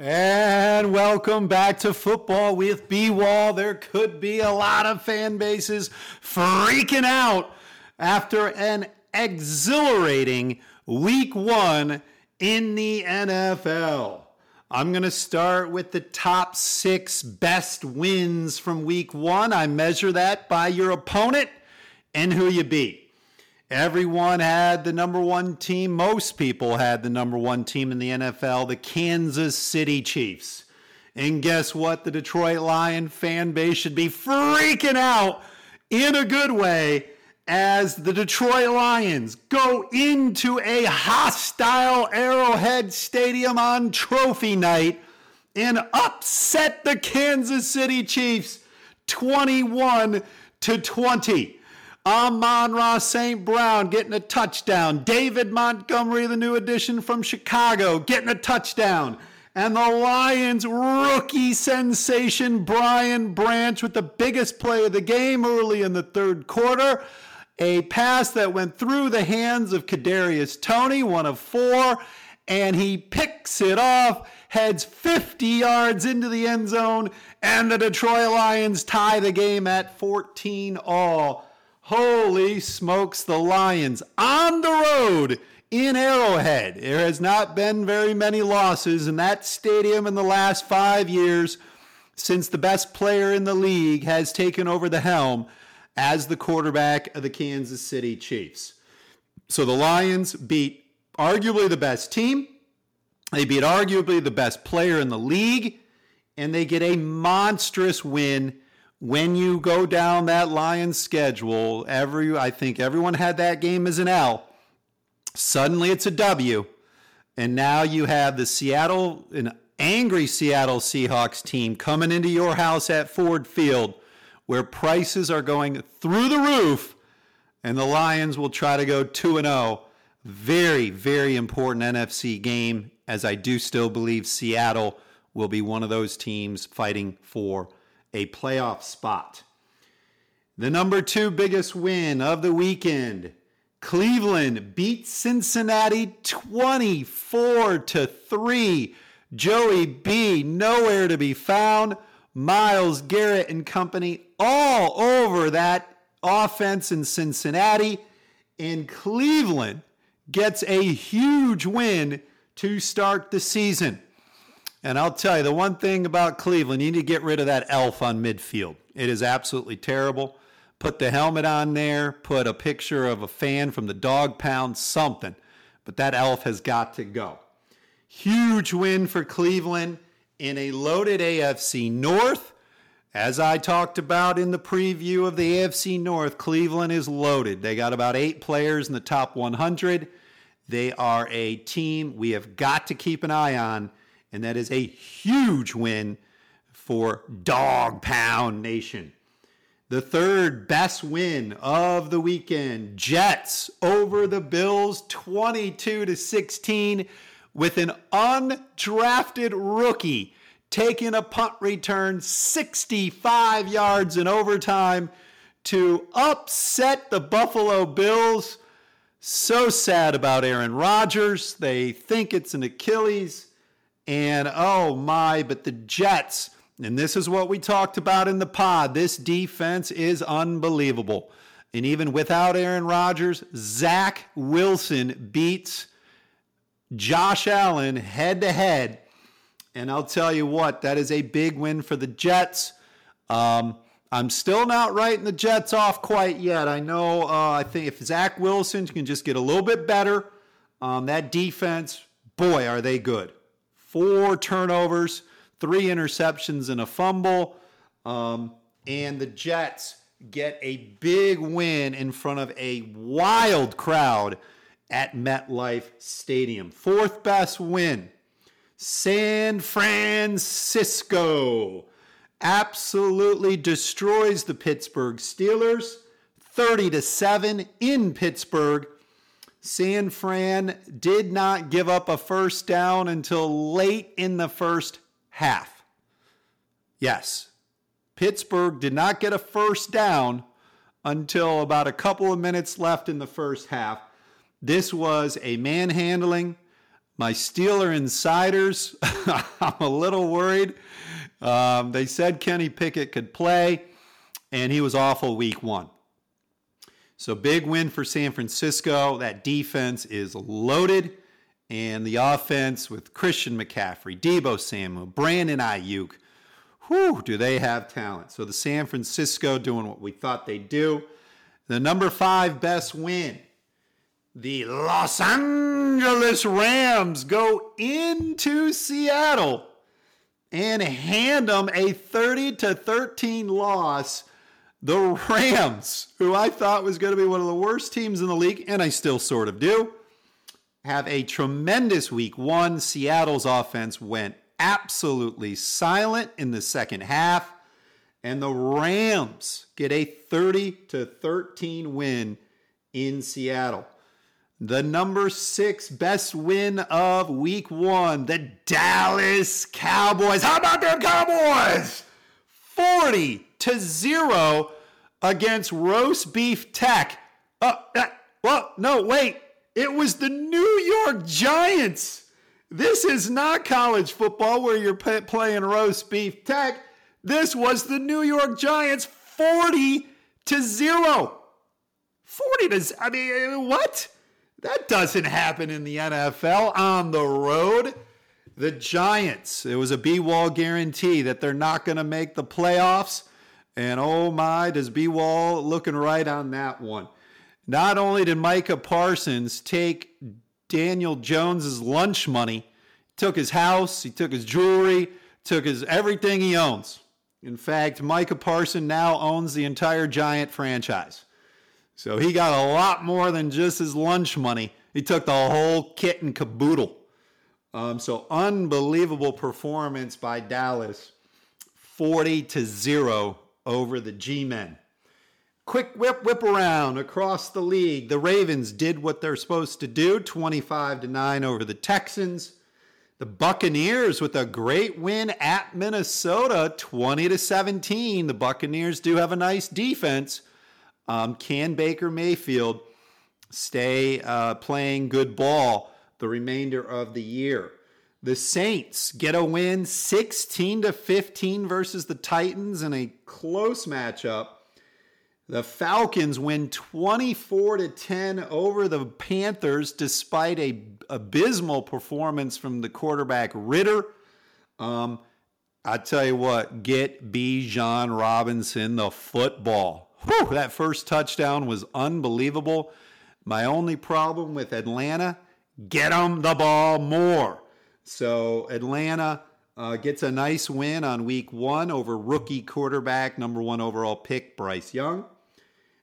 And welcome back to football with B Wall. There could be a lot of fan bases freaking out after an exhilarating week one in the NFL. I'm going to start with the top six best wins from week one. I measure that by your opponent and who you beat. Everyone had the number one team. Most people had the number one team in the NFL, the Kansas City Chiefs. And guess what? The Detroit Lion fan base should be freaking out in a good way as the Detroit Lions go into a hostile Arrowhead Stadium on trophy night and upset the Kansas City Chiefs 21 to 20. Amon-Ra St. Brown getting a touchdown. David Montgomery, the new addition from Chicago, getting a touchdown. And the Lions rookie sensation Brian Branch with the biggest play of the game early in the third quarter. A pass that went through the hands of Kadarius Toney, one of four, and he picks it off, heads 50 yards into the end zone, and the Detroit Lions tie the game at 14 all. Holy smokes, the Lions on the road in Arrowhead. There has not been very many losses in that stadium in the last five years since the best player in the league has taken over the helm as the quarterback of the Kansas City Chiefs. So the Lions beat arguably the best team, they beat arguably the best player in the league, and they get a monstrous win when you go down that Lions schedule, every I think everyone had that game as an L. Suddenly it's a W. And now you have the Seattle, an angry Seattle Seahawks team coming into your house at Ford Field where prices are going through the roof and the Lions will try to go 2 and 0. Very, very important NFC game as I do still believe Seattle will be one of those teams fighting for a playoff spot. The number two biggest win of the weekend Cleveland beat Cincinnati 24 to 3. Joey B nowhere to be found. Myles Garrett and company all over that offense in Cincinnati. And Cleveland gets a huge win to start the season. And I'll tell you, the one thing about Cleveland, you need to get rid of that elf on midfield. It is absolutely terrible. Put the helmet on there, put a picture of a fan from the dog pound, something. But that elf has got to go. Huge win for Cleveland in a loaded AFC North. As I talked about in the preview of the AFC North, Cleveland is loaded. They got about eight players in the top 100. They are a team we have got to keep an eye on and that is a huge win for Dog Pound Nation. The third best win of the weekend, Jets over the Bills 22 to 16 with an undrafted rookie taking a punt return 65 yards in overtime to upset the Buffalo Bills. So sad about Aaron Rodgers. They think it's an Achilles. And oh my, but the Jets, and this is what we talked about in the pod, this defense is unbelievable. And even without Aaron Rodgers, Zach Wilson beats Josh Allen head to head. And I'll tell you what, that is a big win for the Jets. Um, I'm still not writing the Jets off quite yet. I know, uh, I think if Zach Wilson can just get a little bit better, um, that defense, boy, are they good four turnovers, three interceptions, and a fumble. Um, and the Jets get a big win in front of a wild crowd at MetLife Stadium. Fourth best win. San Francisco absolutely destroys the Pittsburgh Steelers 30 to 7 in Pittsburgh. San Fran did not give up a first down until late in the first half. Yes, Pittsburgh did not get a first down until about a couple of minutes left in the first half. This was a manhandling. My Steeler insiders, I'm a little worried. Um, they said Kenny Pickett could play, and he was awful week one. So, big win for San Francisco. That defense is loaded, and the offense with Christian McCaffrey, Deebo Samuel, Brandon Aiyuk. Whew, do they have talent? So, the San Francisco doing what we thought they'd do. The number five best win. The Los Angeles Rams go into Seattle and hand them a 30 to 13 loss. The Rams, who I thought was going to be one of the worst teams in the league, and I still sort of do, have a tremendous week one. Seattle's offense went absolutely silent in the second half, and the Rams get a 30 to 13 win in Seattle. The number six best win of week one, the Dallas Cowboys. How about their Cowboys? 40 to 0 against Roast Beef Tech. Uh, uh, well, no, wait. It was the New York Giants. This is not college football where you're p- playing Roast Beef Tech. This was the New York Giants 40 to 0. 40 to, I mean, what? That doesn't happen in the NFL on the road. The Giants, it was a B Wall guarantee that they're not going to make the playoffs. And oh my, does B Wall looking right on that one. Not only did Micah Parsons take Daniel Jones's lunch money, took his house, he took his jewelry, took his everything he owns. In fact, Micah Parsons now owns the entire Giant franchise. So he got a lot more than just his lunch money. He took the whole kit and caboodle. Um, so unbelievable performance by Dallas, 40 to 0 over the G-men. Quick whip whip around across the league. The Ravens did what they're supposed to do, 25 to 9 over the Texans. The Buccaneers with a great win at Minnesota, 20 to 17. The Buccaneers do have a nice defense. Um, can Baker Mayfield stay uh, playing good ball the remainder of the year? The Saints get a win 16 to 15 versus the Titans in a close matchup. The Falcons win 24 to 10 over the Panthers despite a abysmal performance from the quarterback Ridder. Um, I tell you what, get Bijan Robinson the football. Whew, that first touchdown was unbelievable. My only problem with Atlanta, get them the ball more. So Atlanta uh, gets a nice win on week one over rookie quarterback, number one overall pick, Bryce Young.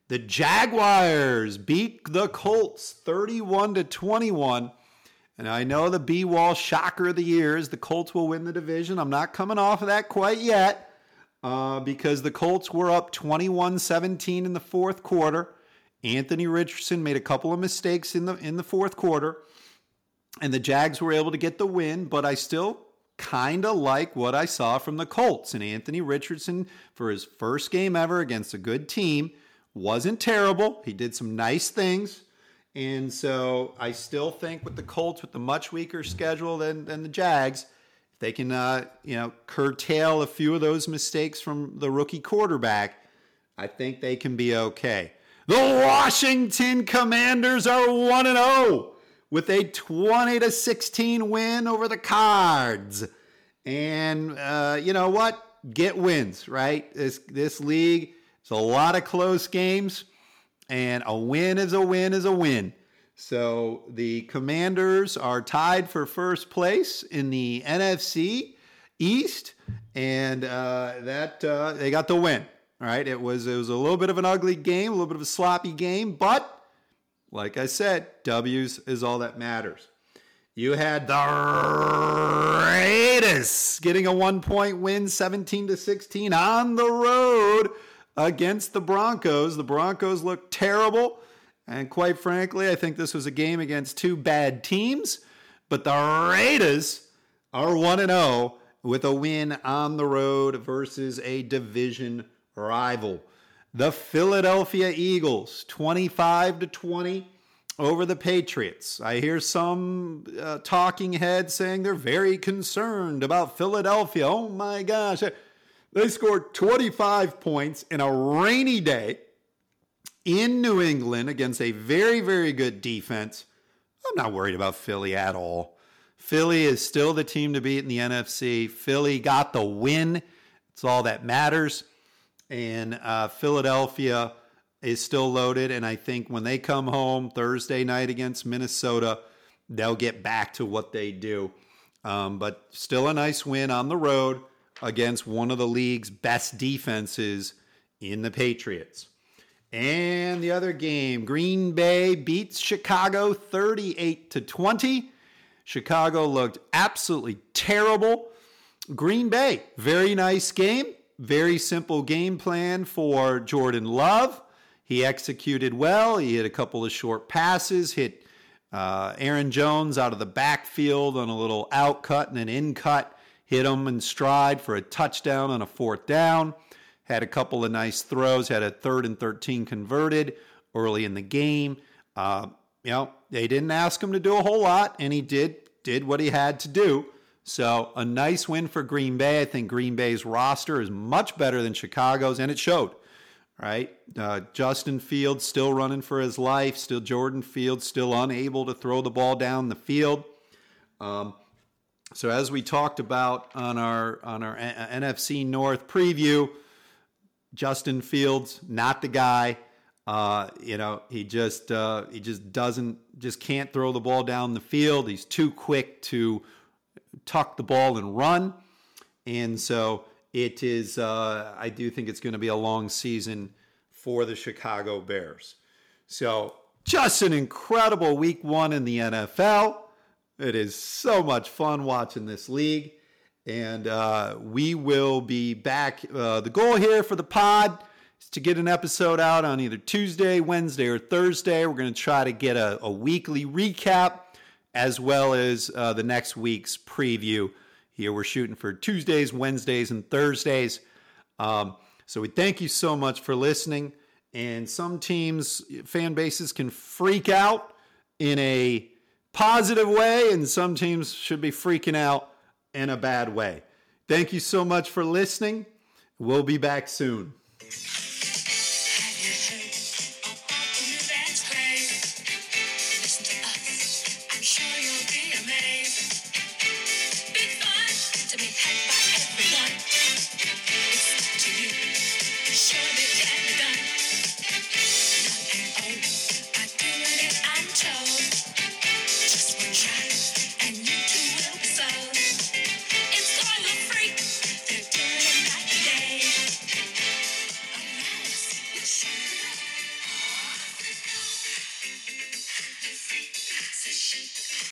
The Jaguars beat the Colts 31 to 21. And I know the B Wall shocker of the year is the Colts will win the division. I'm not coming off of that quite yet uh, because the Colts were up 21 17 in the fourth quarter. Anthony Richardson made a couple of mistakes in the in the fourth quarter, and the Jags were able to get the win. But I still kind of like what I saw from the Colts and Anthony Richardson for his first game ever against a good team wasn't terrible. He did some nice things. And so I still think with the Colts, with the much weaker schedule than, than the Jags, if they can, uh, you know, curtail a few of those mistakes from the rookie quarterback, I think they can be okay. The Washington Commanders are 1 0 with a 20 to 16 win over the Cards. And uh, you know what? Get wins, right? This this league, it's a lot of close games, and a win is a win is a win. So the Commanders are tied for first place in the NFC East, and uh, that uh, they got the win. All right, it was it was a little bit of an ugly game, a little bit of a sloppy game, but like I said, W's is all that matters. You had the Raiders getting a one point win, 17 to 16 on the road against the Broncos. The Broncos looked terrible. And quite frankly, I think this was a game against two bad teams. But the Raiders are 1 0 with a win on the road versus a division rival. The Philadelphia Eagles, 25 to 20 over the Patriots. I hear some uh, talking heads saying they're very concerned about Philadelphia. Oh my gosh. They scored 25 points in a rainy day in New England against a very, very good defense. I'm not worried about Philly at all. Philly is still the team to beat in the NFC. Philly got the win. It's all that matters. And uh, Philadelphia is still loaded. And I think when they come home Thursday night against Minnesota, they'll get back to what they do. Um, but still a nice win on the road against one of the league's best defenses in the Patriots. And the other game, Green Bay beats Chicago 38 to 20. Chicago looked absolutely terrible. Green Bay, very nice game, very simple game plan for Jordan Love. He executed well. He hit a couple of short passes, hit uh, Aaron Jones out of the backfield on a little out cut and an in cut, hit him in stride for a touchdown on a fourth down. Had a couple of nice throws, had a third and 13 converted early in the game. Uh, you know, they didn't ask him to do a whole lot, and he did did what he had to do. So a nice win for Green Bay. I think Green Bay's roster is much better than Chicago's, and it showed right? Uh, Justin Fields still running for his life. Still Jordan Fields still unable to throw the ball down the field. Um, so as we talked about on our on our NFC North preview, Justin Fields not the guy. Uh, you know he just uh, he just doesn't just can't throw the ball down the field. He's too quick to tuck the ball and run, and so it is, uh, I do think it's going to be a long season for the Chicago Bears. So, just an incredible week one in the NFL. It is so much fun watching this league. And uh, we will be back. Uh, the goal here for the pod is to get an episode out on either Tuesday, Wednesday, or Thursday. We're going to try to get a, a weekly recap as well as uh, the next week's preview here we're shooting for Tuesdays, Wednesdays, and Thursdays. Um, so we thank you so much for listening. And some teams, fan bases can freak out in a positive way, and some teams should be freaking out in a bad way. Thank you so much for listening. We'll be back soon.